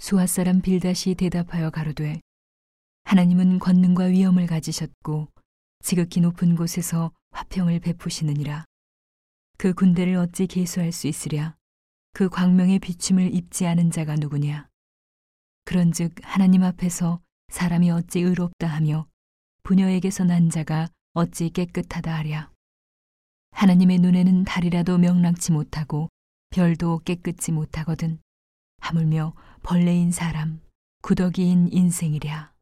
수아 사람 빌닷이 대답하여 가로되 하나님은 권능과 위엄을 가지셨고 지극히 높은 곳에서 화평을 베푸시느니라. 그 군대를 어찌 계수할 수 있으랴? 그 광명의 비춤을 입지 않은 자가 누구냐? 그런즉 하나님 앞에서 사람이 어찌 의롭다 하며 부녀에게서 난 자가 어찌 깨끗하다 하랴? 하나님의 눈에는 달이라도 명랑치 못하고 별도 깨끗지 못하거든. 하물며 벌레인 사람 구더기인 인생이랴